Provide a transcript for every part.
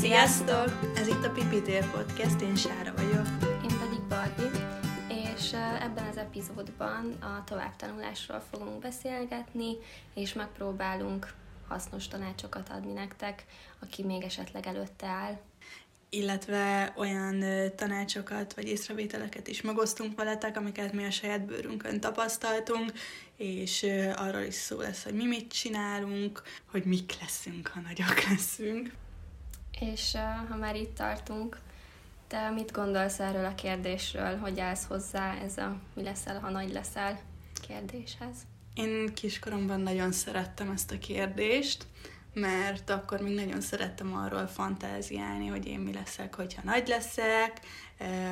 Sziasztok! Ez itt a Pipitér Podcast, én Sára vagyok. Én pedig Barbie, és ebben az epizódban a továbbtanulásról fogunk beszélgetni, és megpróbálunk hasznos tanácsokat adni nektek, aki még esetleg előtte áll. Illetve olyan tanácsokat vagy észrevételeket is megosztunk veletek, amiket mi a saját bőrünkön tapasztaltunk, és arról is szó lesz, hogy mi mit csinálunk, hogy mik leszünk, ha nagyok leszünk. És ha már itt tartunk, te mit gondolsz erről a kérdésről, hogy állsz hozzá ez a mi leszel, ha nagy leszel kérdéshez? Én kiskoromban nagyon szerettem ezt a kérdést, mert akkor még nagyon szerettem arról fantáziálni, hogy én mi leszek, hogyha nagy leszek.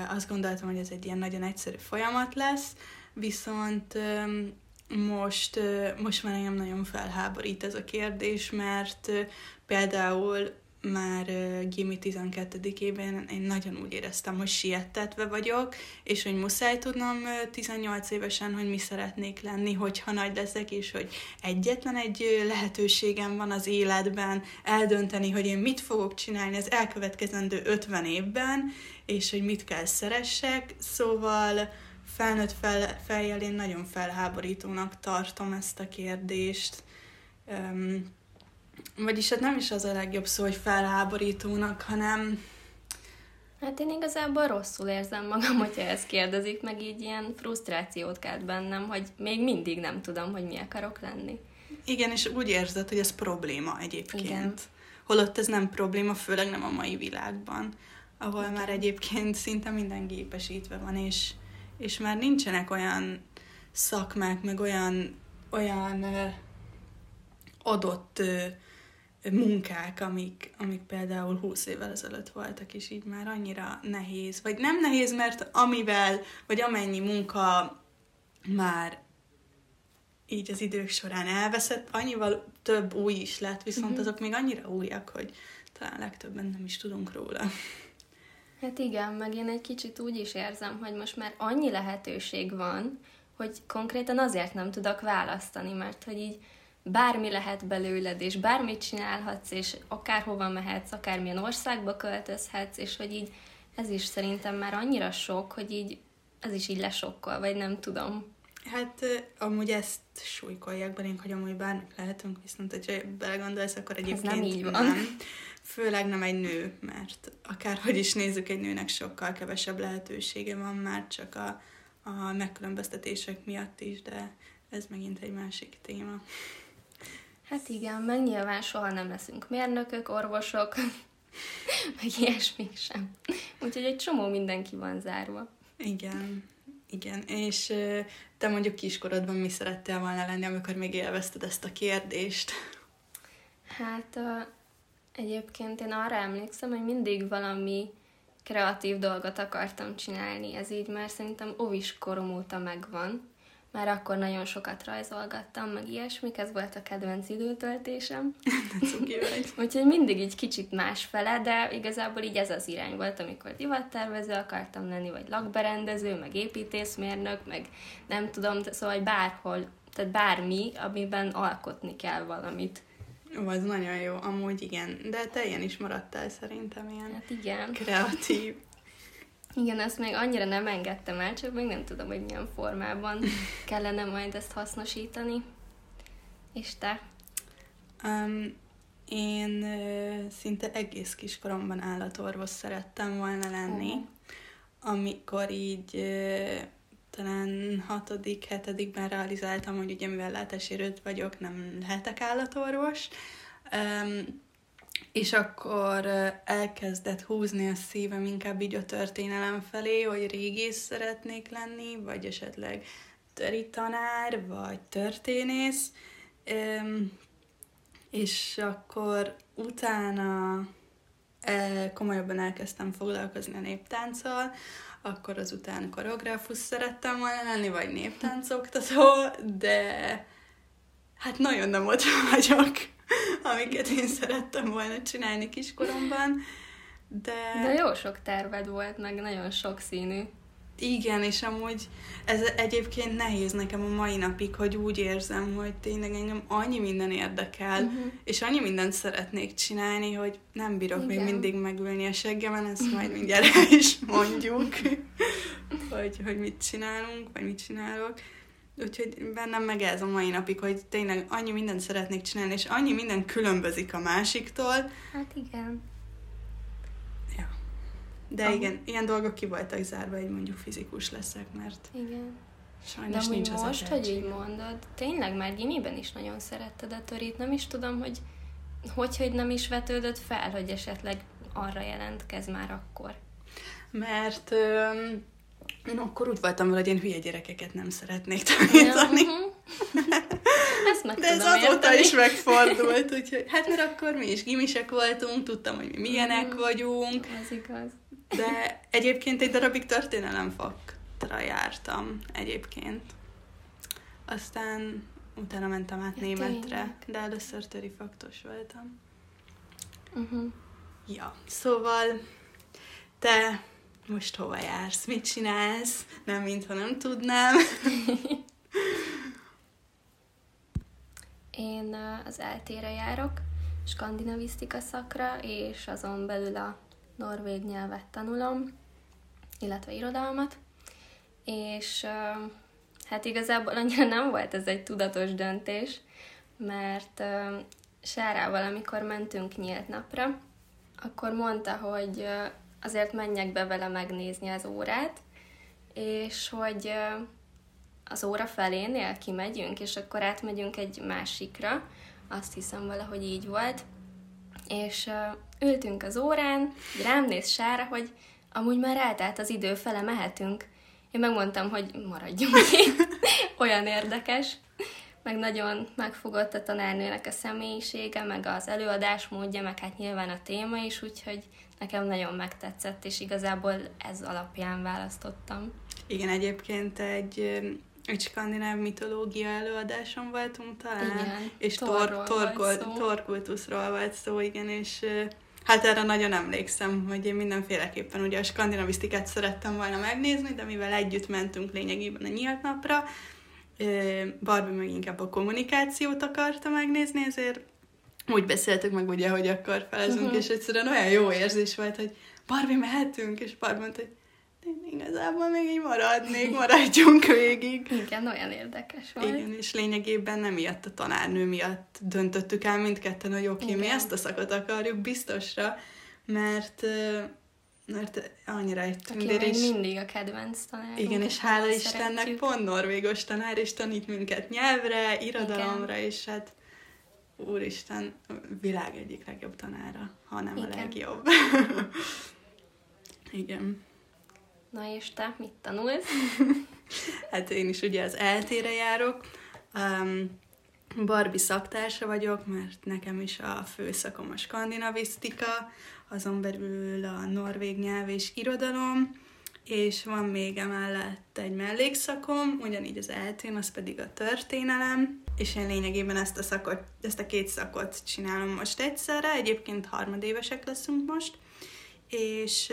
Azt gondoltam, hogy ez egy ilyen nagyon egyszerű folyamat lesz, viszont most, most már engem nagyon felháborít ez a kérdés, mert például már Gimi 12-ében én nagyon úgy éreztem, hogy siettetve vagyok, és hogy muszáj tudnom 18 évesen, hogy mi szeretnék lenni, hogyha nagy leszek, és hogy egyetlen egy lehetőségem van az életben eldönteni, hogy én mit fogok csinálni az elkövetkezendő 50 évben, és hogy mit kell szeressek, szóval felnőtt fel, feljel én nagyon felháborítónak tartom ezt a kérdést. Um, vagyis hát nem is az a legjobb szó, hogy felháborítónak, hanem... Hát én igazából rosszul érzem magam, hogyha ezt kérdezik, meg így ilyen frusztrációt kelt bennem, hogy még mindig nem tudom, hogy mi akarok lenni. Igen, és úgy érzed, hogy ez probléma egyébként. Igen. Holott ez nem probléma, főleg nem a mai világban, ahol Igen. már egyébként szinte minden gépesítve van, és, és már nincsenek olyan szakmák, meg olyan, olyan adott munkák, amik, amik például 20 évvel ezelőtt voltak, és így már annyira nehéz, vagy nem nehéz, mert amivel, vagy amennyi munka már így az idők során elveszett, annyival több új is lett, viszont uh-huh. azok még annyira újak, hogy talán legtöbben nem is tudunk róla. Hát igen, meg én egy kicsit úgy is érzem, hogy most már annyi lehetőség van, hogy konkrétan azért nem tudok választani, mert hogy így bármi lehet belőled, és bármit csinálhatsz, és akárhova mehetsz, akármilyen országba költözhetsz, és hogy így ez is szerintem már annyira sok, hogy így ez is így lesokkol, vagy nem tudom. Hát amúgy ezt súlykolják belénk, hogy amúgy bármik lehetünk, viszont hogyha belegondolsz, akkor egyébként ez nem így van. Nem. Főleg nem egy nő, mert akárhogy is nézzük, egy nőnek sokkal kevesebb lehetősége van már csak a, a megkülönböztetések miatt is, de ez megint egy másik téma. Hát igen, meg nyilván soha nem leszünk mérnökök, orvosok, meg ilyesmik sem. Úgyhogy egy csomó mindenki van zárva. Igen, igen. És te mondjuk kiskorodban mi szerettél volna lenni, amikor még élvezted ezt a kérdést? Hát egyébként én arra emlékszem, hogy mindig valami kreatív dolgot akartam csinálni. Ez így már szerintem óvis korom óta megvan már akkor nagyon sokat rajzolgattam, meg ilyesmik, ez volt a kedvenc időtöltésem. Úgyhogy mindig így kicsit másfele, de igazából így ez az irány volt, amikor divattervező akartam lenni, vagy lakberendező, meg építészmérnök, meg nem tudom, szóval bárhol, tehát bármi, amiben alkotni kell valamit. Ó, az nagyon jó, amúgy igen. De te ilyen is maradtál szerintem, ilyen hát igen. kreatív. Igen, ezt még annyira nem engedtem el, csak még nem tudom, hogy milyen formában kellene majd ezt hasznosítani. És te? Um, én uh, szinte egész kiskoromban állatorvos szerettem volna lenni, uh-huh. amikor így uh, talán hatodik, hetedikben realizáltam, hogy ugye mivel látásérőt vagyok, nem lehetek állatorvos. Um, és akkor elkezdett húzni a szívem inkább így a történelem felé, hogy régész szeretnék lenni, vagy esetleg töri tanár, vagy történész. És akkor utána komolyabban elkezdtem foglalkozni a néptánccal, akkor azután koreográfus szerettem volna lenni, vagy néptáncoktató, de hát nagyon nem ott vagyok. amiket én szerettem volna csinálni kiskoromban. De... De jó sok terved volt, meg nagyon sok színű. Igen, és amúgy ez egyébként nehéz nekem a mai napig, hogy úgy érzem, hogy tényleg engem annyi minden érdekel, uh-huh. és annyi mindent szeretnék csinálni, hogy nem bírok Igen. még mindig megülni a seggemen, ezt majd mindjárt is mondjuk, hogy, hogy mit csinálunk, vagy mit csinálok. Úgyhogy bennem meg ez a mai napig, hogy tényleg annyi mindent szeretnék csinálni, és annyi minden különbözik a másiktól. Hát igen. Ja. De Aha. igen, ilyen dolgok ki voltak zárva, hogy mondjuk fizikus leszek, mert igen. sajnos De nincs az most, hogy így mondod, tényleg már gimiben is nagyon szeretted a törít, nem is tudom, hogy hogy, hogy nem is vetődött fel, hogy esetleg arra jelentkez már akkor. Mert öm, én akkor úgy voltam vele, hogy én hülye gyerekeket nem szeretnék tanítani. Ja, uh-huh. Ezt meg De ez azóta érteni. is megfordult, úgyhogy hát mert akkor mi is gimisek voltunk, tudtam, hogy mi milyenek uh-huh. vagyunk. Ez igaz. De egyébként egy darabig történelem faktra jártam egyébként. Aztán utána mentem át ja, németre, tényleg. de először faktos voltam. Uh-huh. Ja, szóval te most hova jársz, mit csinálsz, nem mintha nem tudnám. Én az eltére járok, skandinavisztika szakra, és azon belül a norvég nyelvet tanulom, illetve irodalmat, és hát igazából annyira nem volt ez egy tudatos döntés, mert Sárával, amikor mentünk nyílt napra, akkor mondta, hogy azért menjek be vele megnézni az órát, és hogy az óra felénél kimegyünk, és akkor átmegyünk egy másikra, azt hiszem valahogy így volt, és ültünk az órán, rám néz Sára, hogy amúgy már eltelt az idő, fele mehetünk. Én megmondtam, hogy maradjunk itt, olyan érdekes, meg nagyon megfogott a tanárnőnek a személyisége, meg az előadás módja, meg hát nyilván a téma is, úgyhogy nekem nagyon megtetszett, és igazából ez alapján választottam. Igen, egyébként egy egy skandináv mitológia előadáson voltunk talán, igen, és tor, tor, torkultuszról volt szó, igen, és hát erre nagyon emlékszem, hogy én mindenféleképpen ugye a skandinavisztikát szerettem volna megnézni, de mivel együtt mentünk lényegében a nyílt napra, Barbie meg inkább a kommunikációt akarta megnézni, ezért úgy beszéltük meg ugye, hogy akkor felezünk, uh-huh. és egyszerűen olyan jó érzés volt, hogy Barbie mehetünk, és Barbie mondta, hogy én igazából még így maradnék, maradjunk végig. Igen, olyan érdekes volt. Igen, és lényegében nem miatt a tanárnő miatt döntöttük el mindketten, hogy oké, okay, mi ezt a szakot akarjuk biztosra, mert mert annyira egy tündér, és... mindig a kedvenc tanár. Igen, és hála Istennek pont norvégos tanár, és tanít minket nyelvre, irodalomra, Igen. és hát úristen, világ egyik legjobb tanára, ha nem Igen. a legjobb. Igen. Na és te mit tanulsz? hát én is ugye az eltére járok. Um, Barbie szaktársa vagyok, mert nekem is a főszakom a skandinavisztika, azon belül a norvég nyelv és irodalom, és van még emellett egy mellékszakom, ugyanígy az eltén, az pedig a történelem, és én lényegében ezt a, szakot, ezt a két szakot csinálom most egyszerre, egyébként harmadévesek leszünk most, és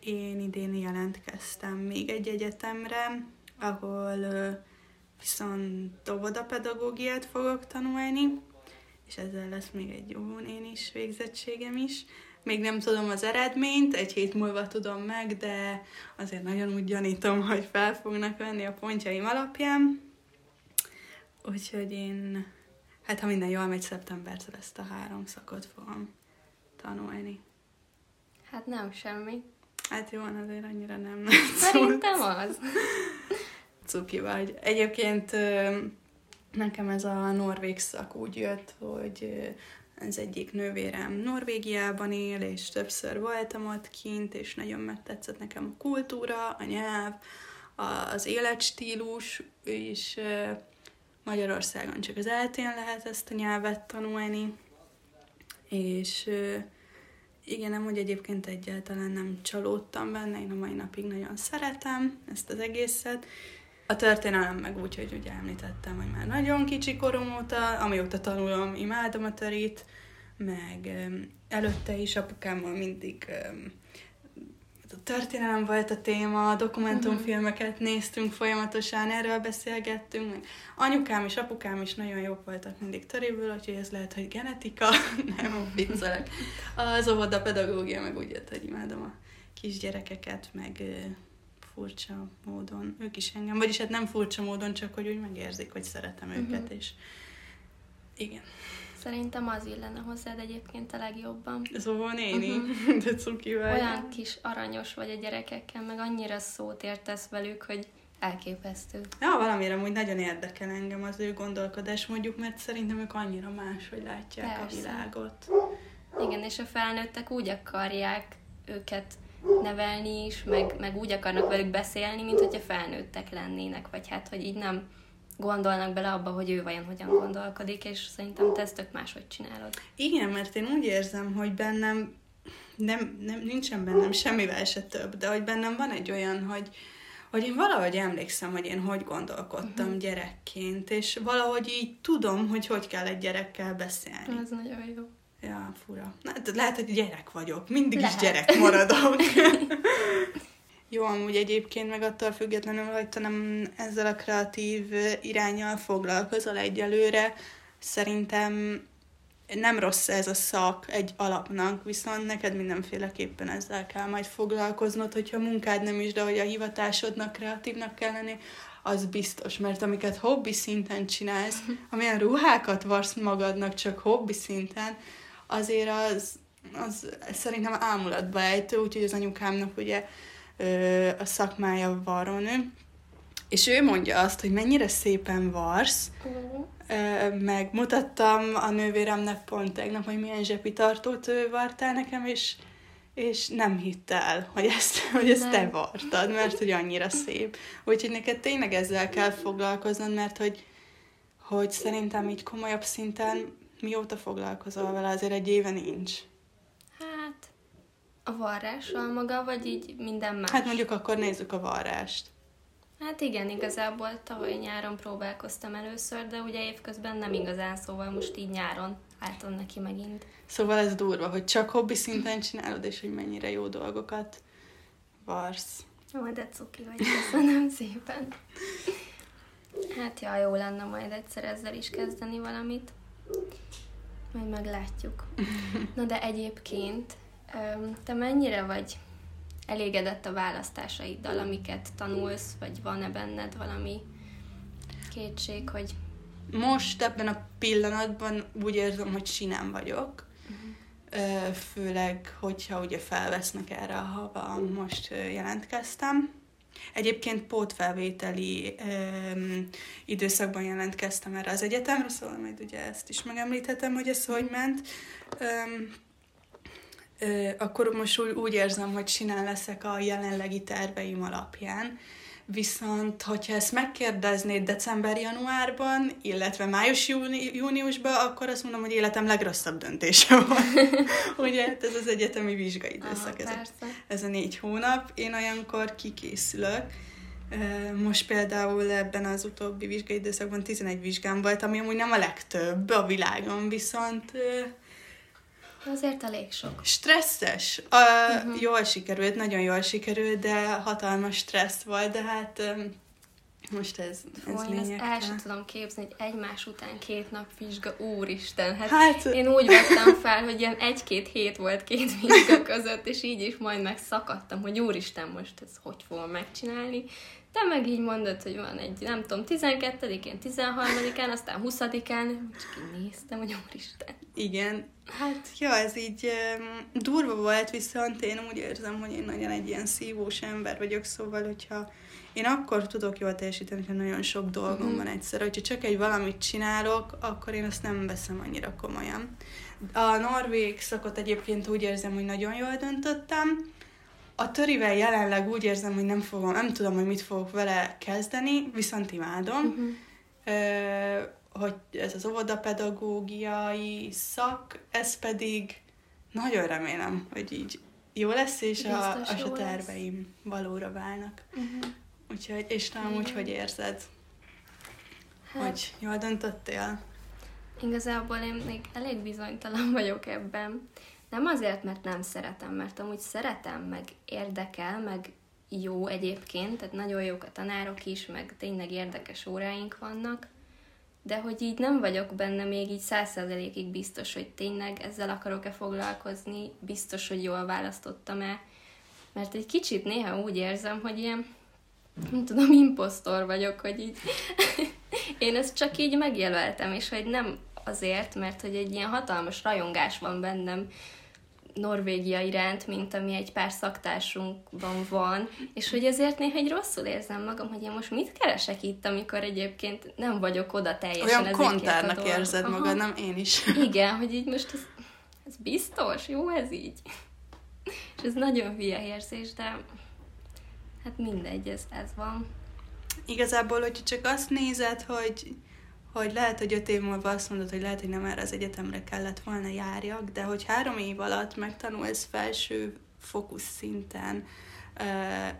én idén jelentkeztem még egy egyetemre, ahol viszont óvodapedagógiát fogok tanulni, és ezzel lesz még egy jó én is végzettségem is. Még nem tudom az eredményt, egy hét múlva tudom meg, de azért nagyon úgy gyanítom, hogy fel fognak venni a pontjaim alapján. Úgyhogy én, hát ha minden jól megy, szeptembertől ezt a három szakot fogom tanulni. Hát nem semmi. Hát jó, azért annyira nem. Szerintem az. Cuki vagy. Egyébként nekem ez a norvég szak úgy jött, hogy ez egyik nővérem Norvégiában él, és többször voltam ott kint, és nagyon megtetszett nekem a kultúra, a nyelv, az életstílus, és Magyarországon csak az eltén lehet ezt a nyelvet tanulni, és igen, nem, hogy egyébként egyáltalán nem csalódtam benne, én a mai napig nagyon szeretem ezt az egészet. A történelem meg úgy, hogy ugye említettem, hogy már nagyon kicsi korom óta, amióta tanulom, imádom a törit, meg előtte is apukámmal mindig történelem volt a téma, dokumentumfilmeket néztünk folyamatosan, erről beszélgettünk, meg anyukám és apukám is nagyon jók voltak mindig töréből, úgyhogy ez lehet, hogy genetika, nem viccelek. Az óvoda pedagógia meg úgy jött, hogy imádom a kisgyerekeket, meg furcsa módon, ők is engem, vagyis hát nem furcsa módon, csak hogy úgy megérzik, hogy szeretem őket, és igen. Szerintem az illene hozzád egyébként a legjobban. Szóval néni, de cuki vagy. Olyan kis aranyos vagy a gyerekekkel, meg annyira szót értesz velük, hogy elképesztő. Ja, valamire úgy nagyon érdekel engem az ő gondolkodás, mondjuk, mert szerintem ők annyira más, hogy látják Persze. a világot. Igen, és a felnőttek úgy akarják őket nevelni is, meg, meg úgy akarnak velük beszélni, mint hogyha felnőttek lennének, vagy hát, hogy így nem gondolnak bele abba, hogy ő vajon hogyan gondolkodik, és szerintem te ezt tök máshogy csinálod. Igen, mert én úgy érzem, hogy bennem nem, nem, nincsen bennem semmivel se több, de hogy bennem van egy olyan, hogy, hogy én valahogy emlékszem, hogy én hogy gondolkodtam uh-huh. gyerekként, és valahogy így tudom, hogy hogy kell egy gyerekkel beszélni. Ez nagyon jó. Ja, fura. Na, de lehet, hogy gyerek vagyok. Mindig lehet. is gyerek maradok. Jó, amúgy egyébként meg attól függetlenül, hogy te nem ezzel a kreatív irányal foglalkozol egyelőre, szerintem nem rossz ez a szak egy alapnak, viszont neked mindenféleképpen ezzel kell majd foglalkoznod, hogyha munkád nem is, de hogy a hivatásodnak kreatívnak kell lenni, az biztos, mert amiket hobbi szinten csinálsz, amilyen ruhákat varsz magadnak csak hobbi szinten, azért az, az szerintem ámulatba ejtő, úgyhogy az anyukámnak ugye ö, a szakmája varrónő, és ő mondja azt, hogy mennyire szépen varsz, Ö, megmutattam a nővéremnek pont tegnap, hogy milyen zsepitartót ő vartál nekem, és, és nem hitte el, hogy ezt, hogy ezt te vartad, mert hogy annyira szép. Úgyhogy neked tényleg ezzel kell foglalkoznod, mert hogy, hogy szerintem így komolyabb szinten mióta foglalkozol vele, azért egy éve nincs. Hát, a varrással maga, vagy így minden más? Hát mondjuk akkor nézzük a varrást. Hát igen, igazából tavaly nyáron próbálkoztam először, de ugye évközben nem igazán, szóval most így nyáron álltam neki megint. Szóval ez durva, hogy csak hobbi szinten csinálod, és hogy mennyire jó dolgokat varsz. Jó, de cuki vagy, köszönöm szépen. Hát ja, jó lenne majd egyszer ezzel is kezdeni valamit. Majd meglátjuk. Na de egyébként, te mennyire vagy elégedett a választásaiddal, amiket tanulsz, vagy van-e benned valami kétség, hogy Most ebben a pillanatban úgy érzem, hogy sinem vagyok. Ö, Főleg, hogyha ugye felvesznek erre a hava, most jelentkeztem. Egyébként pótfelvételi öm, időszakban jelentkeztem erre az egyetemre, szóval majd ugye ezt is megemlíthetem, hogy ez hogy ment. Öm, ö, akkor most úgy, úgy érzem, hogy sinán leszek a jelenlegi terveim alapján. Viszont, hogyha ezt megkérdeznéd december-januárban, illetve május-júniusban, akkor azt mondom, hogy életem legrosszabb döntése volt. Ugye, hát ez az egyetemi vizsgai időszak, ez a, ez a négy hónap. Én olyankor kikészülök. Most például ebben az utóbbi vizsgai időszakban 11 vizsgám volt, ami amúgy nem a legtöbb a világon, viszont Azért elég sok. Stresszes. Uh, uh-huh. Jól sikerült, nagyon jól sikerült, de hatalmas stressz volt, de hát most ez, Fú, ez én ezt el sem tudom képzelni, hogy egymás után két nap vizsga, úristen, hát, Hát- én úgy vettem fel, hogy ilyen egy-két hét volt két vizsga között, és így is majd megszakadtam, hogy úristen, most ez hogy fogom megcsinálni. Te meg így mondod, hogy van egy, nem tudom, 12-én, 13-án, aztán 20-án, csak így néztem, hogy úristen. Igen. Hát, ja, ez így um, durva volt, viszont én úgy érzem, hogy én nagyon egy ilyen szívós ember vagyok, szóval, hogyha én akkor tudok jól teljesíteni, hogyha nagyon sok dolgom Mhm. van egyszer. Hogyha csak egy valamit csinálok, akkor én azt nem veszem annyira komolyan. A norvég szakot egyébként úgy érzem, hogy nagyon jól döntöttem. A törivel jelenleg úgy érzem, hogy nem fogom, nem tudom, hogy mit fogok vele kezdeni, viszont imádom. Uh-huh. Ö, hogy ez az óvodapedagógiai szak, ez pedig nagyon remélem, hogy így jó lesz, és a, Biztos a lesz. terveim valóra válnak. Uh-huh. Úgyhogy, és amúgy Igen. hogy érzed, Hát, hogy jól döntöttél? Igazából én még elég bizonytalan vagyok ebben, Nem azért, mert nem szeretem, mert amúgy szeretem, meg érdekel, meg jó egyébként, tehát nagyon jók a tanárok is, meg tényleg érdekes óráink vannak, de hogy így nem vagyok benne még így százszerzelékig biztos, hogy tényleg ezzel akarok-e foglalkozni, biztos, hogy jól választottam-e, mert egy kicsit néha úgy érzem, hogy ilyen, nem tudom, imposztor vagyok, hogy így én ezt csak így megjelöltem, és hogy nem azért, mert hogy egy ilyen hatalmas rajongás van bennem, Norvégia iránt, mint ami egy pár szaktársunkban van, és hogy ezért néha egy rosszul érzem magam, hogy én most mit keresek itt, amikor egyébként nem vagyok oda teljesen Olyan kontárnak érzed Aha. magad, nem én is. Igen, hogy így most ez, ez biztos, jó ez így. És ez nagyon hülye érzés, de hát mindegy, ez, ez van. Igazából, hogyha csak azt nézed, hogy hogy lehet, hogy öt év múlva azt mondod, hogy lehet, hogy nem erre az egyetemre kellett volna járjak, de hogy három év alatt megtanulsz felső fókusz szinten uh,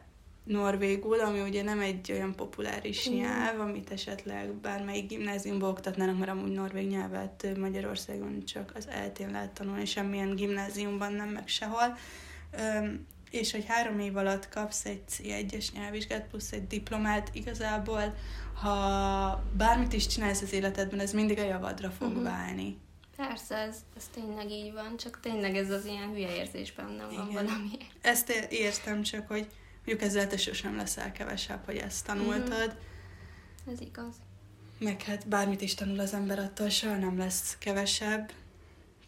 norvégul, ami ugye nem egy olyan populáris mm. nyelv, amit esetleg bármelyik gimnáziumban oktatnának, mert amúgy norvég nyelvet Magyarországon csak az eltén lehet tanulni, semmilyen gimnáziumban nem, meg sehol. Um, és hogy három év alatt kapsz egy C1-es nyelvvizsgát plusz egy diplomát, igazából ha bármit is csinálsz az életedben, ez mindig a javadra fog uh-huh. válni. Persze, ez, ez tényleg így van, csak tényleg ez az ilyen hülye érzés bennem van Igen. valami. Ezt értem csak, hogy mondjuk ezzel te sosem leszel kevesebb, hogy ezt tanultad. Uh-huh. Ez igaz. Meg hát bármit is tanul az ember, attól soha nem lesz kevesebb.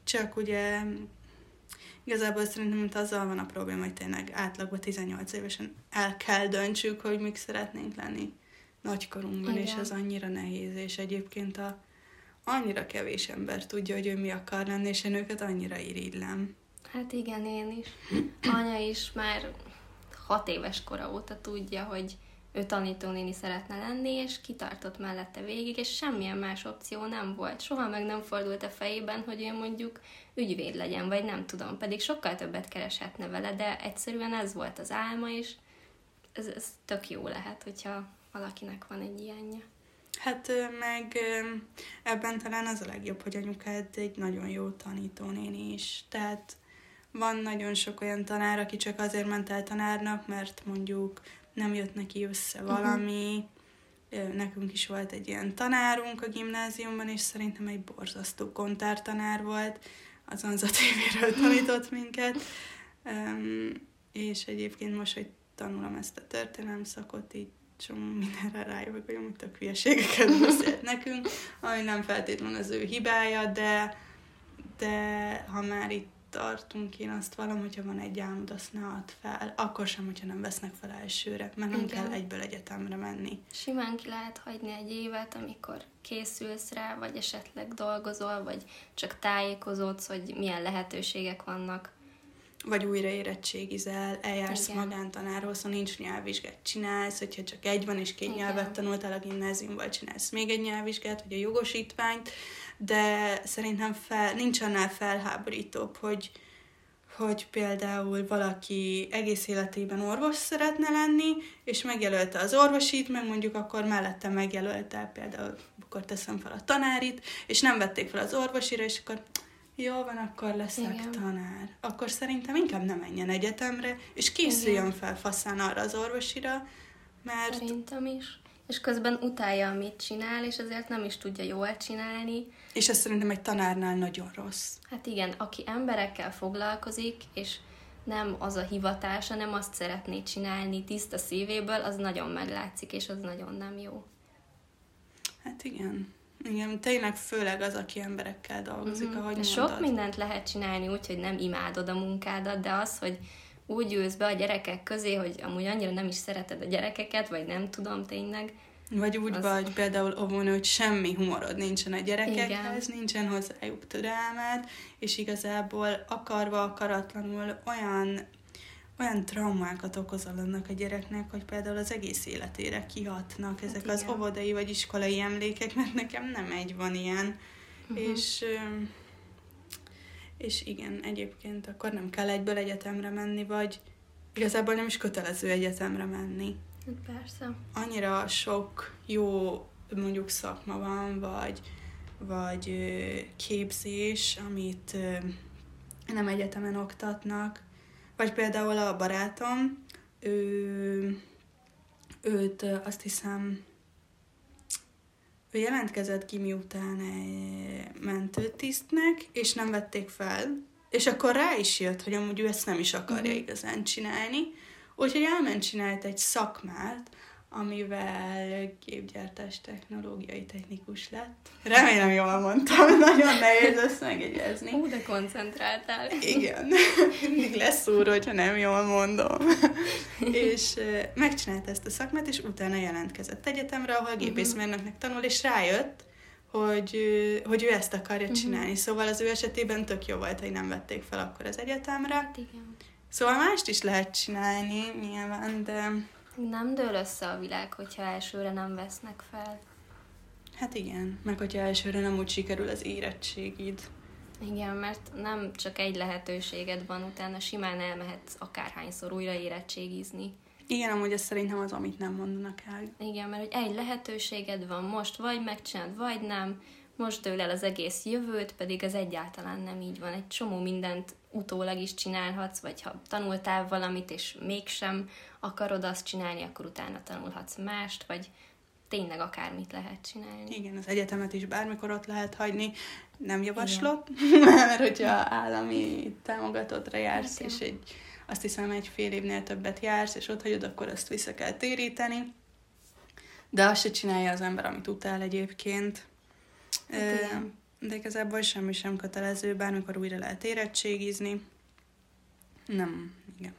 Csak ugye igazából szerintem mint azzal van a probléma, hogy tényleg átlagban 18 évesen el kell döntsük, hogy mik szeretnénk lenni nagykorunkban, Igen. és ez annyira nehéz, és egyébként a, annyira kevés ember tudja, hogy ő mi akar lenni, és én őket annyira irigylem. Hát igen, én is. Anya is már hat éves kora óta tudja, hogy ő tanítónéni szeretne lenni, és kitartott mellette végig, és semmilyen más opció nem volt. Soha meg nem fordult a fejében, hogy ő mondjuk ügyvéd legyen, vagy nem tudom, pedig sokkal többet kereshetne vele, de egyszerűen ez volt az álma, és ez, ez tök jó lehet, hogyha valakinek van egy ilyenje. Hát meg ebben talán az a legjobb, hogy anyukád egy nagyon jó tanítónéni is. Tehát van nagyon sok olyan tanár, aki csak azért ment el tanárnak, mert mondjuk nem jött neki össze mhm. valami. Uh-huh. Nekünk is volt egy ilyen tanárunk a gimnáziumban, és szerintem egy borzasztó kontártanár volt. Az Anza TV-ről tanított minket. Um, és egyébként most, hogy tanulom ezt a történelem szakot, így csomó mindenre rájövök, hogy amúgy tök hülyeségeket beszélt nekünk, ami nem feltétlenül az ő hibája, de, de ha már itt tartunk, én azt valami, hogyha van egy álmod, azt ne add fel. Akkor sem, hogyha nem vesznek fel elsőre, mert nem Igen. kell egyből egyetemre menni. Simán ki lehet hagyni egy évet, amikor készülsz rá, vagy esetleg dolgozol, vagy csak tájékozódsz, hogy milyen lehetőségek vannak vagy újra érettségizel, eljársz Igen. magántanárhoz, ha nincs nyelvvizsgát, csinálsz, hogyha csak egy van, és két Igen. nyelvet tanultál a gimnáziumban, csinálsz még egy nyelvvizsgát, vagy a jogosítványt, de szerintem fel, nincs annál felháborítóbb, hogy, hogy például valaki egész életében orvos szeretne lenni, és megjelölte az orvosit, meg mondjuk akkor mellette megjelölte például, akkor teszem fel a tanárit, és nem vették fel az orvosira, és akkor jó van, akkor leszek Igen. tanár. Akkor szerintem inkább nem menjen egyetemre, és készüljön Igen. fel faszán arra az orvosira, mert... Szerintem is. És közben utálja, amit csinál, és ezért nem is tudja jól csinálni. És ez szerintem egy tanárnál nagyon rossz. Hát igen, aki emberekkel foglalkozik, és nem az a hivatása, nem azt szeretné csinálni tiszta szívéből, az nagyon meglátszik, és az nagyon nem jó. Hát igen. Igen, tényleg főleg az, aki emberekkel dolgozik, mm-hmm. ahogy Sok mondod. mindent lehet csinálni úgy, hogy nem imádod a munkádat, de az, hogy úgy ülsz be a gyerekek közé, hogy amúgy annyira nem is szereted a gyerekeket, vagy nem tudom tényleg. Vagy úgy az... vagy például óvónő, hogy semmi humorod nincsen a gyerekekhez, Igen. nincsen hozzájuk türelmed, és igazából akarva, akaratlanul olyan olyan traumákat okozol annak a gyereknek, hogy például az egész életére kihatnak hát ezek igen. az óvodai vagy iskolai emlékek, mert nekem nem egy van ilyen. Uh-huh. És, és igen, egyébként akkor nem kell egyből egyetemre menni, vagy igazából nem is kötelező egyetemre menni. Hát persze. Annyira sok jó mondjuk szakma van, vagy, vagy képzés, amit nem egyetemen oktatnak. Vagy például a barátom, ő, őt azt hiszem, ő jelentkezett ki miután mentőtisztnek, és nem vették fel, és akkor rá is jött, hogy amúgy ő ezt nem is akarja uh-huh. igazán csinálni, úgyhogy elment csinált egy szakmát, amivel képgyártás technológiai technikus lett. Remélem jól mondtam, nagyon nehéz ezt megjegyezni. Hú, de koncentráltál. Igen, mindig lesz úr, hogyha nem jól mondom. és megcsinálta ezt a szakmát, és utána jelentkezett egyetemre, ahol mhm. gépészmérnöknek tanul, és rájött, hogy, hogy ő ezt akarja uh-huh. csinálni. Szóval az ő esetében tök jó volt, hogy nem vették fel akkor az egyetemre. Igen. Szóval mást is lehet csinálni, nyilván, de nem dől össze a világ, hogyha elsőre nem vesznek fel. Hát igen, meg hogyha elsőre nem úgy sikerül az érettségid. Igen, mert nem csak egy lehetőséged van, utána simán elmehetsz akárhányszor újra érettségizni. Igen, amúgy ez szerintem az, amit nem mondanak el. Igen, mert hogy egy lehetőséged van most, vagy megcsinálod, vagy nem, most dől el az egész jövőt, pedig az egyáltalán nem így van. Egy csomó mindent utólag is csinálhatsz, vagy ha tanultál valamit, és mégsem akarod azt csinálni, akkor utána tanulhatsz mást, vagy tényleg akármit lehet csinálni. Igen, az egyetemet is bármikor ott lehet hagyni. Nem javaslok, mert hogyha állami támogatottra jársz, Igen. és egy, azt hiszem egy fél évnél többet jársz, és ott hagyod, akkor azt vissza kell téríteni. De azt se csinálja az ember, amit utál egyébként. Hát de igazából semmi sem kötelező, bármikor újra lehet érettségizni. Nem, igen.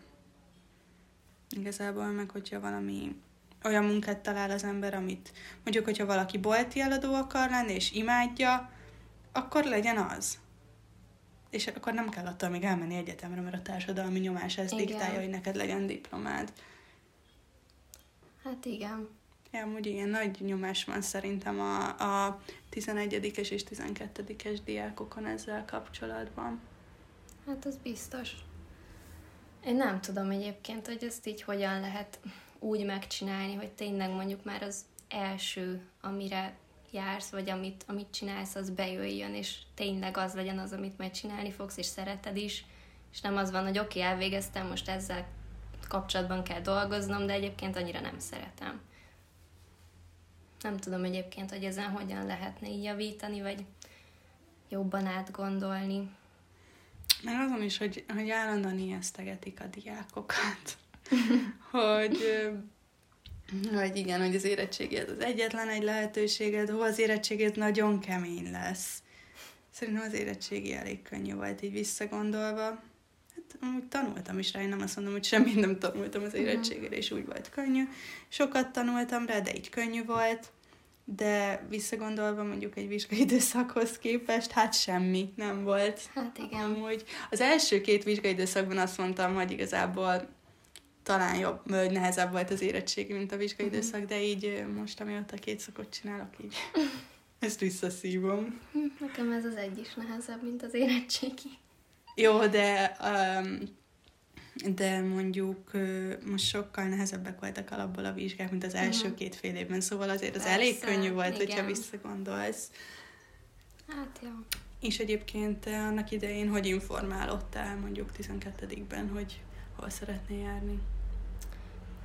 Igazából meg, hogyha valami olyan munkát talál az ember, amit mondjuk, hogyha valaki bolti eladó akar lenni, és imádja, akkor legyen az. És akkor nem kell attól még elmenni egyetemre, mert a társadalmi nyomás ezt igen. diktálja, hogy neked legyen diplomád. Hát igen. Amúgy igen, nagy nyomás van szerintem a, a 11-es és 12-es diákokon ezzel kapcsolatban. Hát az biztos. Én nem tudom egyébként, hogy ezt így hogyan lehet úgy megcsinálni, hogy tényleg mondjuk már az első, amire jársz, vagy amit, amit csinálsz, az bejöjjön, és tényleg az legyen az, amit majd csinálni fogsz, és szereted is, és nem az van, hogy oké, okay, elvégeztem, most ezzel kapcsolatban kell dolgoznom, de egyébként annyira nem szeretem. Nem tudom egyébként, hogy ezen hogyan lehetne így javítani, vagy jobban átgondolni. Meg azon is, hogy, hogy állandóan ijesztegetik a diákokat, hogy, hogy igen, hogy az érettségi ez az egyetlen egy lehetőséged, hol az érettséged nagyon kemény lesz. Szerintem az érettségi elég könnyű volt így visszagondolva. Amúgy tanultam is rá, én nem azt mondom, hogy semmit nem tanultam az mhm. érettségére, és úgy volt könnyű. Sokat tanultam rá, de így könnyű volt de visszagondolva mondjuk egy vizsgai időszakhoz képest, hát semmi nem volt. Hát igen. Amúgy az első két vizsgai időszakban azt mondtam, hogy igazából talán jobb, nehezebb volt az érettségi, mint a vizsgai uh-huh. időszak, de így most, amióta két szakot csinálok, így ezt visszaszívom. Nekem ez az egy is nehezebb, mint az érettségi. Jó, de um, de mondjuk most sokkal nehezebbek voltak alapból a vizsgák, mint az első uh-huh. két fél évben, szóval azért az Persze, elég könnyű volt, igen. hogyha visszagondolsz. Hát jó. És egyébként annak idején hogy informálódtál mondjuk 12-ben, hogy hol szeretnél járni?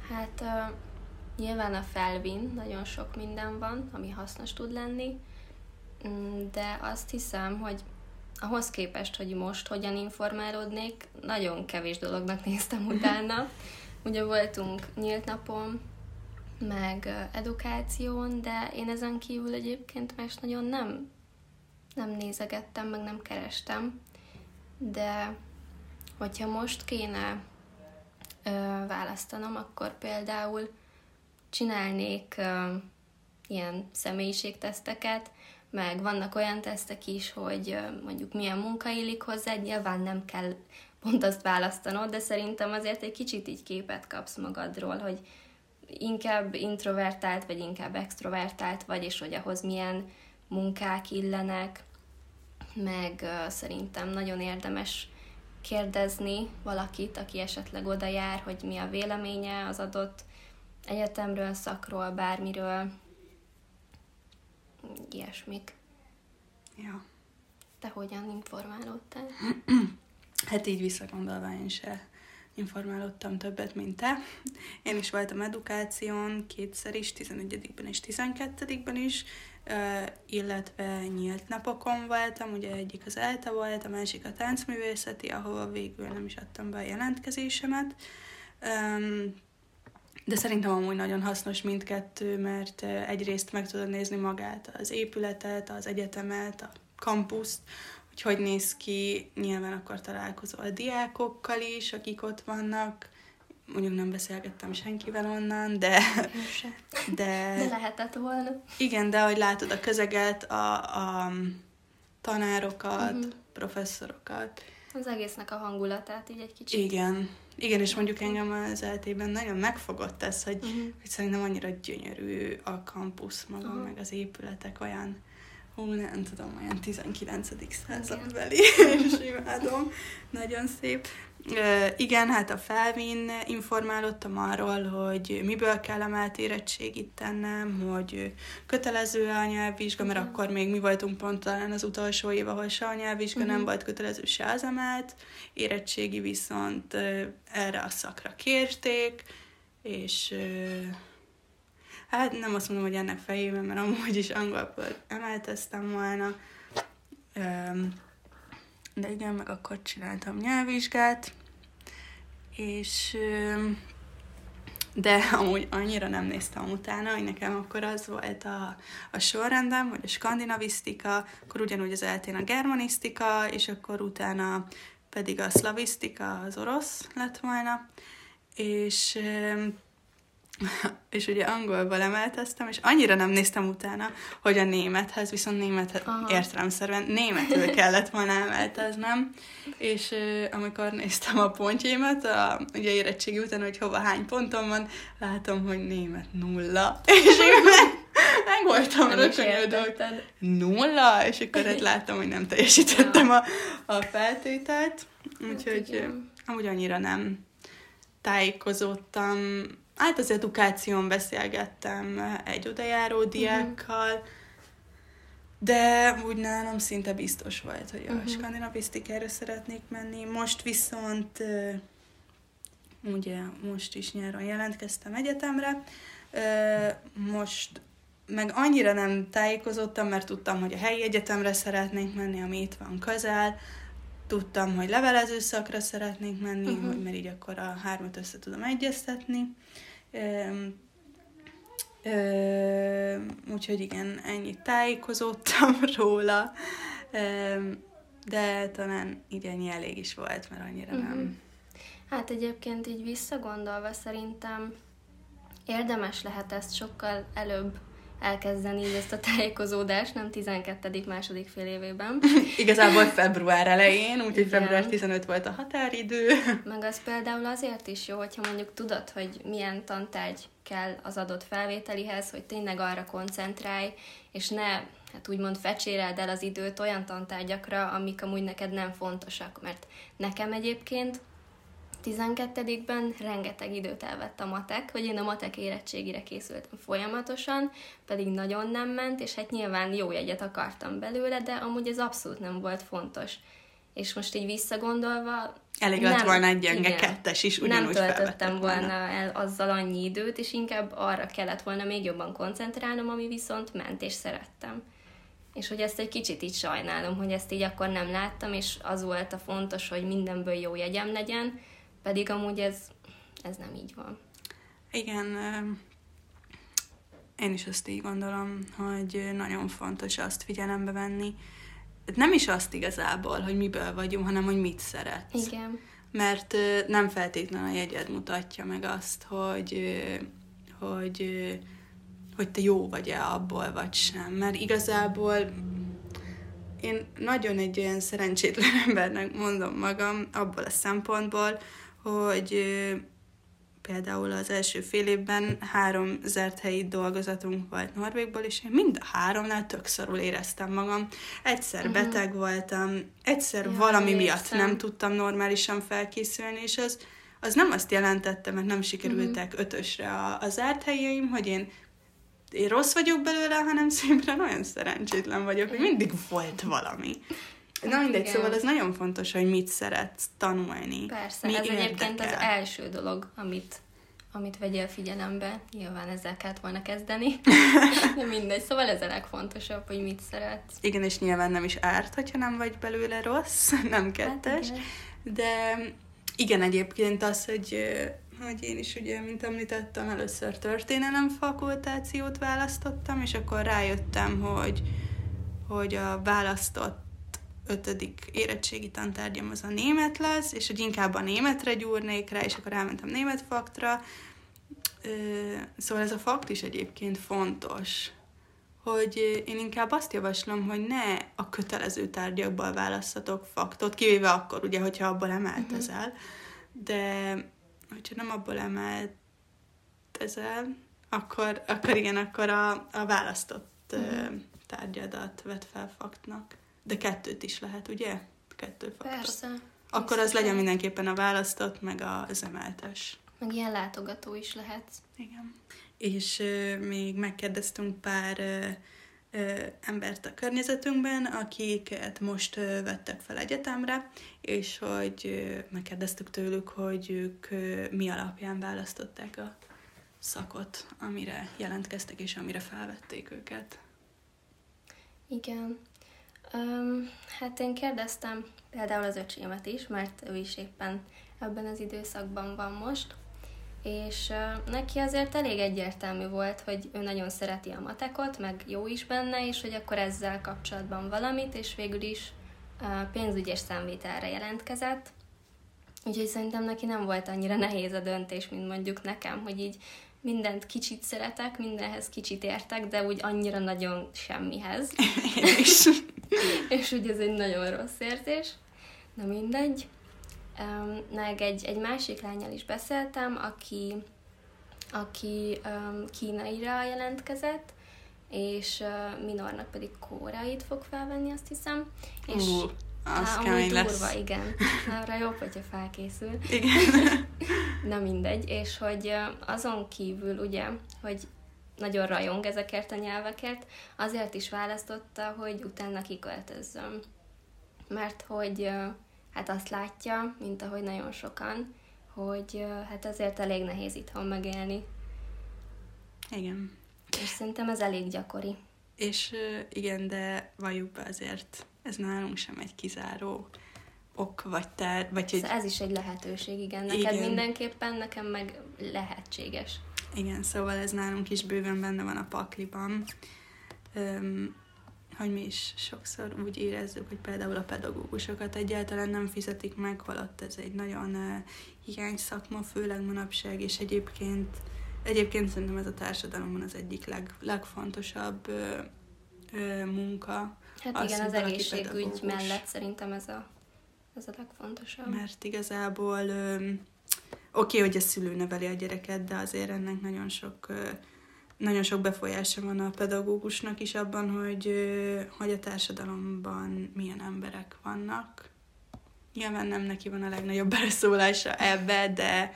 Hát uh, nyilván a felvin, nagyon sok minden van, ami hasznos tud lenni, mm, de azt hiszem, hogy ahhoz képest, hogy most hogyan informálódnék, nagyon kevés dolognak néztem utána. Ugye voltunk nyílt napon, meg edukáción, de én ezen kívül egyébként más nagyon nem, nem nézegettem, meg nem kerestem. De hogyha most kéne ö, választanom, akkor például csinálnék ö, ilyen személyiségteszteket, meg vannak olyan tesztek is, hogy mondjuk milyen munka illik hozzá, nyilván nem kell pont azt választanod, de szerintem azért egy kicsit így képet kapsz magadról, hogy inkább introvertált, vagy inkább extrovertált vagy, és hogy ahhoz milyen munkák illenek, meg uh, szerintem nagyon érdemes kérdezni valakit, aki esetleg oda jár, hogy mi a véleménye az adott egyetemről, szakról, bármiről, ilyesmik. Ja. Te hogyan informálódtál? hát így visszagondolva én se informálódtam többet, mint te. Én is voltam edukáción kétszer is, 11-ben és 12-ben is, illetve nyílt napokon voltam, ugye egyik az ELTE volt, a másik a táncművészeti, ahol végül nem is adtam be a jelentkezésemet. De szerintem amúgy nagyon hasznos mindkettő, mert egyrészt meg tudod nézni magát, az épületet, az egyetemet, a kampuszt, hogy hogy néz ki, nyilván akkor találkozol a diákokkal is, akik ott vannak, mondjuk nem beszélgettem senkivel onnan, de... De, de lehetett volna. Igen, de hogy látod a közeget, a, a tanárokat, uh-huh. professzorokat. Az egésznek a hangulatát így egy kicsit. Igen. Igen, és mondjuk engem az eltében nagyon megfogott ez, hogy, uh-huh. hogy szerintem annyira gyönyörű a kampusz maga, uh-huh. meg az épületek olyan hú, nem tudom, olyan 19. századbeli, és imádom, nagyon szép. Igen, hát a felvin informálottam arról, hogy miből kell emelt érettségit tennem, hogy kötelező a nyelvvizsga, mert uh-huh. akkor még mi voltunk pont talán az utolsó év, ahol se a nyelvvizsga uh-huh. nem volt kötelező, se az emelt. Érettségi viszont erre a szakra kérték, és hát nem azt mondom, hogy ennek fejében, mert amúgy is angolból emelteztem volna. De igen, meg akkor csináltam nyelvvizsgát, és de amúgy annyira nem néztem utána, hogy nekem akkor az volt a, a sorrendem, hogy a skandinavisztika, akkor ugyanúgy az eltén a germanisztika, és akkor utána pedig a szlavisztika, az orosz lett volna, és és ugye angolból emelteztem, és annyira nem néztem utána, hogy a némethez, viszont német értelemszerűen németül kellett volna emelteznem, és uh, amikor néztem a pontjémat, a, ugye érettségi után, hogy hova hány pontom van, látom, hogy német nulla, és én meg, meg voltam rökönyödök. Nulla, és akkor hát láttam, hogy nem teljesítettem a, a feltételt, úgyhogy hát, amúgy annyira nem tájékozódtam hát az edukáción beszélgettem egy odajáró mhm. diákkal, uh-huh. de úgy nálam szinte biztos volt, hogy a uh-huh. skandinavisztikára szeretnék menni. Most viszont, ugye most is nyáron jelentkeztem egyetemre, most meg annyira nem tájékozottam, mert tudtam, hogy a helyi egyetemre szeretnék menni, ami itt van közel, tudtam, hogy levelező szakra szeretnék menni, uh-huh. hogy mert így akkor a hármat össze tudom egyeztetni. Ö, ö, úgyhogy igen, ennyit tájékozódtam róla, ö, de talán így ennyi elég is volt, mert annyira uh-huh. nem. Mhm. Hát egyébként így visszagondolva szerintem érdemes lehet ezt sokkal előbb elkezdeni így ezt a tájékozódást, nem 12. második fél évében. Igazából február elején, úgyhogy február 15 volt a határidő. Meg az például azért is jó, hogyha mondjuk tudod, hogy milyen tantárgy kell az adott felvételihez, hogy tényleg arra koncentrálj, és ne hát úgymond fecséreld el az időt olyan tantárgyakra, amik amúgy neked nem fontosak, mert nekem egyébként 12-ben rengeteg időt elvett a matek, hogy én a matek érettségire készültem folyamatosan, pedig nagyon nem ment, és hát nyilván jó jegyet akartam belőle, de amúgy ez abszolút nem volt fontos. És most így visszagondolva... Elég lett volna egy gyenge igen, kettes is, ugyanúgy Nem töltöttem volna, volna el azzal annyi időt, és inkább arra kellett volna még jobban koncentrálnom, ami viszont ment, és szerettem. És hogy ezt egy kicsit így sajnálom, hogy ezt így akkor nem láttam, és az volt a fontos, hogy mindenből jó jegyem legyen, pedig amúgy ez, ez nem így van. Igen, én is azt így gondolom, hogy nagyon fontos azt figyelembe venni. Nem is azt igazából, hogy miből vagyunk, hanem hogy mit szeretsz. Igen. Mert nem feltétlenül a jegyed mutatja meg azt, hogy, hogy, hogy te jó vagy-e abból, vagy sem. Mert igazából én nagyon egy olyan szerencsétlen embernek mondom magam abból a szempontból, hogy például az első fél évben három zárt helyi dolgozatunk volt Norvégból, és én mind a háromnál tök szarul éreztem magam. Egyszer uh-huh. beteg voltam, egyszer ja, valami miatt érszem. nem tudtam normálisan felkészülni, és az, az nem azt jelentette, mert nem sikerültek uh-huh. ötösre a, a zárt helyeim, hogy én én rossz vagyok belőle, hanem szépen olyan szerencsétlen vagyok, hogy mindig volt valami. Na mindegy, Igen. szóval ez nagyon fontos, hogy mit szeretsz tanulni. Persze, Mi ez érdekel. egyébként az első dolog, amit amit vegyél figyelembe. Nyilván ezzel kellett volna kezdeni, de mindegy. Szóval ez a legfontosabb, hogy mit szeretsz. Igen, és nyilván nem is árt, hogyha nem vagy belőle rossz, nem kettes. Hát de igen, egyébként az, hogy, hogy én is ugye, mint említettem, először történelem fakultációt választottam, és akkor rájöttem, hogy, hogy a választott ötödik érettségi tantárgyam az a német lesz, és hogy inkább a németre gyúrnék rá, és akkor elmentem német faktra. Szóval ez a fakt is egyébként fontos, hogy én inkább azt javaslom, hogy ne a kötelező tárgyakból választatok faktot, kivéve akkor ugye, hogyha abból emeltezel, uh-huh. de hogyha nem abból emeltezel, akkor, akkor igen, akkor a, a választott uh-huh. tárgyadat vet fel faktnak. De kettőt is lehet, ugye? Kettő faktor. Persze. Akkor az legyen mindenképpen a választott, meg az emeltes. Meg ilyen látogató is lehet. Igen. És még megkérdeztünk pár embert a környezetünkben, akiket most vettek fel egyetemre, és hogy uh, megkérdeztük tőlük, hogy ők mi alapján választották a szakot, amire jelentkeztek, és amire felvették őket. Igen. Um, hát én kérdeztem például az öcsémet is, mert ő is éppen ebben az időszakban van most, és uh, neki azért elég egyértelmű volt, hogy ő nagyon szereti a matekot, meg jó is benne, és hogy akkor ezzel kapcsolatban valamit, és végül is uh, pénzügyes számvételre jelentkezett. Úgyhogy szerintem neki nem volt annyira nehéz a döntés, mint mondjuk nekem, hogy így mindent kicsit szeretek, mindenhez kicsit értek, de úgy annyira nagyon semmihez. Én is. és úgy ez egy nagyon rossz érzés. Na mindegy. Um, meg egy, egy másik lányjal is beszéltem, aki, aki um, kínaira jelentkezett, és uh, Minornak pedig kórait fog felvenni, azt hiszem. És uh, az kemény durva, lesz. igen. Arra jobb, hogyha felkészül. Igen. Na mindegy, és hogy azon kívül ugye, hogy nagyon rajong ezekért a nyelvekért, azért is választotta, hogy utána kiköltözzön. Mert hogy hát azt látja, mint ahogy nagyon sokan, hogy hát azért elég nehéz itthon megélni. Igen. És szerintem ez elég gyakori. És igen, de valljuk be azért, ez nálunk sem egy kizáró ok, vagy ter, vagy egy... Ez is egy lehetőség, igen. Neked igen. mindenképpen, nekem meg lehetséges. Igen, szóval ez nálunk is bőven benne van a pakliban. Öm, hogy mi is sokszor úgy érezzük, hogy például a pedagógusokat egyáltalán nem fizetik meg, holott ez egy nagyon uh, hiány szakma, főleg manapság, és egyébként, egyébként szerintem ez a társadalomban az egyik leg, legfontosabb uh, uh, munka. Hát az, igen, az egészségügy mellett szerintem ez a, ez a legfontosabb. Mert igazából um, oké, okay, hogy a szülő neveli a gyereket, de azért ennek nagyon sok nagyon sok befolyása van a pedagógusnak is abban, hogy, hogy a társadalomban milyen emberek vannak. Nyilván nem neki van a legnagyobb beleszólása ebbe, de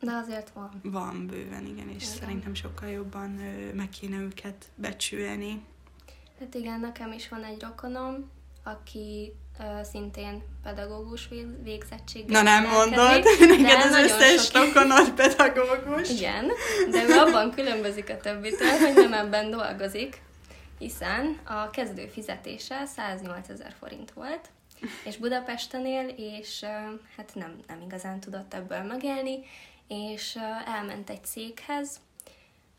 de azért van. Van bőven, igen, és igen. szerintem sokkal jobban meg kéne őket becsülni. Hát igen, nekem is van egy rokonom, aki szintén pedagógus végzettséggel. Na nem mondod, neked az összes sok... rokonod pedagógus. Igen, de ő abban különbözik a többitől, hogy nem ebben dolgozik, hiszen a kezdő fizetése 108 ezer forint volt, és Budapesten él, és hát nem, nem igazán tudott ebből megélni, és elment egy céghez,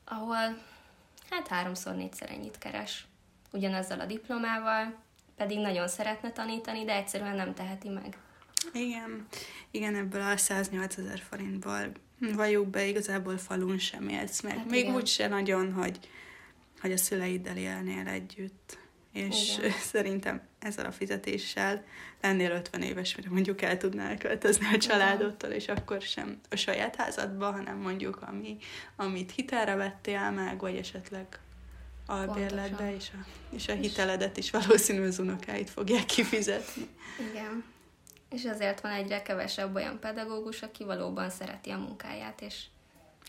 ahol hát háromszor, négyszer ennyit keres ugyanazzal a diplomával, pedig nagyon szeretne tanítani, de egyszerűen nem teheti meg. Igen, igen, ebből a 108 ezer forintból valljuk be, igazából falun sem élsz meg. Hát Még igen. úgy se nagyon, hogy, hogy a szüleiddel élnél együtt. És igen. szerintem ezzel a fizetéssel lennél 50 éves, mire mondjuk el tudnál költözni a családottól, és akkor sem a saját házadba, hanem mondjuk ami, amit hitelre vettél meg, vagy esetleg albérletbe, és a, és a hiteledet is valószínű az unokáit fogják kifizetni. Igen. És ezért van egyre kevesebb olyan pedagógus, aki valóban szereti a munkáját, és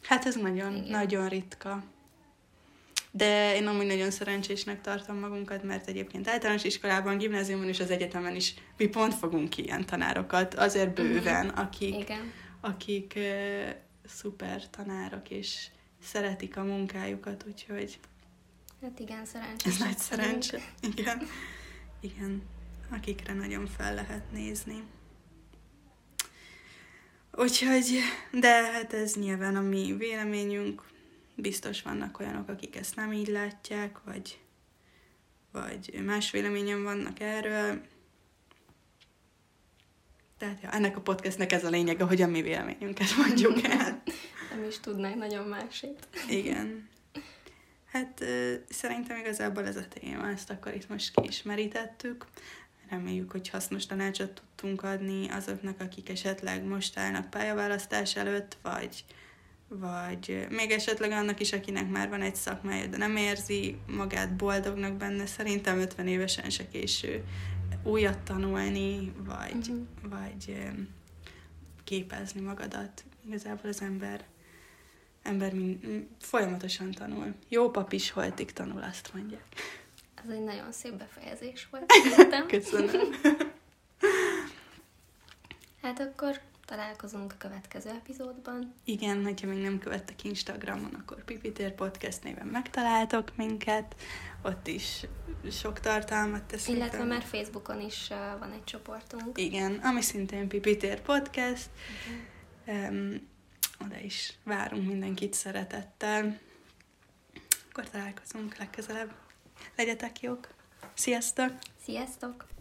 Hát ez nagyon, Igen. nagyon ritka. De én amúgy nagyon szerencsésnek tartom magunkat, mert egyébként általános iskolában, gimnáziumban és az egyetemen is mi pont fogunk ilyen tanárokat, azért bőven, akik, Igen. akik uh, szuper tanárok, és szeretik a munkájukat, úgyhogy Hát igen, szerencsés. ez nagy szerencse. Igen. Igen. Akikre nagyon fel lehet nézni. Úgyhogy, de hát ez nyilván a mi véleményünk. Biztos vannak olyanok, akik ezt nem így látják, vagy, vagy más véleményen vannak erről. Tehát ja, ennek a podcastnek ez a lényege, hogy a mi véleményünket mondjuk el. Nem is tudnánk nagyon másét. Igen. Hát szerintem igazából ez a téma, ezt akkor itt most kiismerítettük. Reméljük, hogy hasznos tanácsot tudtunk adni azoknak, akik esetleg most állnak pályaválasztás előtt, vagy, vagy még esetleg annak is, akinek már van egy szakmája, de nem érzi magát boldognak benne. Szerintem 50 évesen se késő újat tanulni, vagy, Mhm. vagy képezni magadat. Igazából az ember ember mind, folyamatosan tanul. Jó pap is holtig tanul, azt mondják. Ez egy nagyon szép befejezés volt. Köszönöm. Hát akkor találkozunk a következő epizódban. Igen, hogyha még nem követtek Instagramon, akkor Pipitér Podcast néven megtaláltok minket. Ott is sok tartalmat teszünk. Illetve már Facebookon is van egy csoportunk. Igen, ami szintén Pipitér Podcast. Um, oda is várunk mindenkit szeretettel. Akkor találkozunk legközelebb. Legyetek jók! Sziasztok! Sziasztok!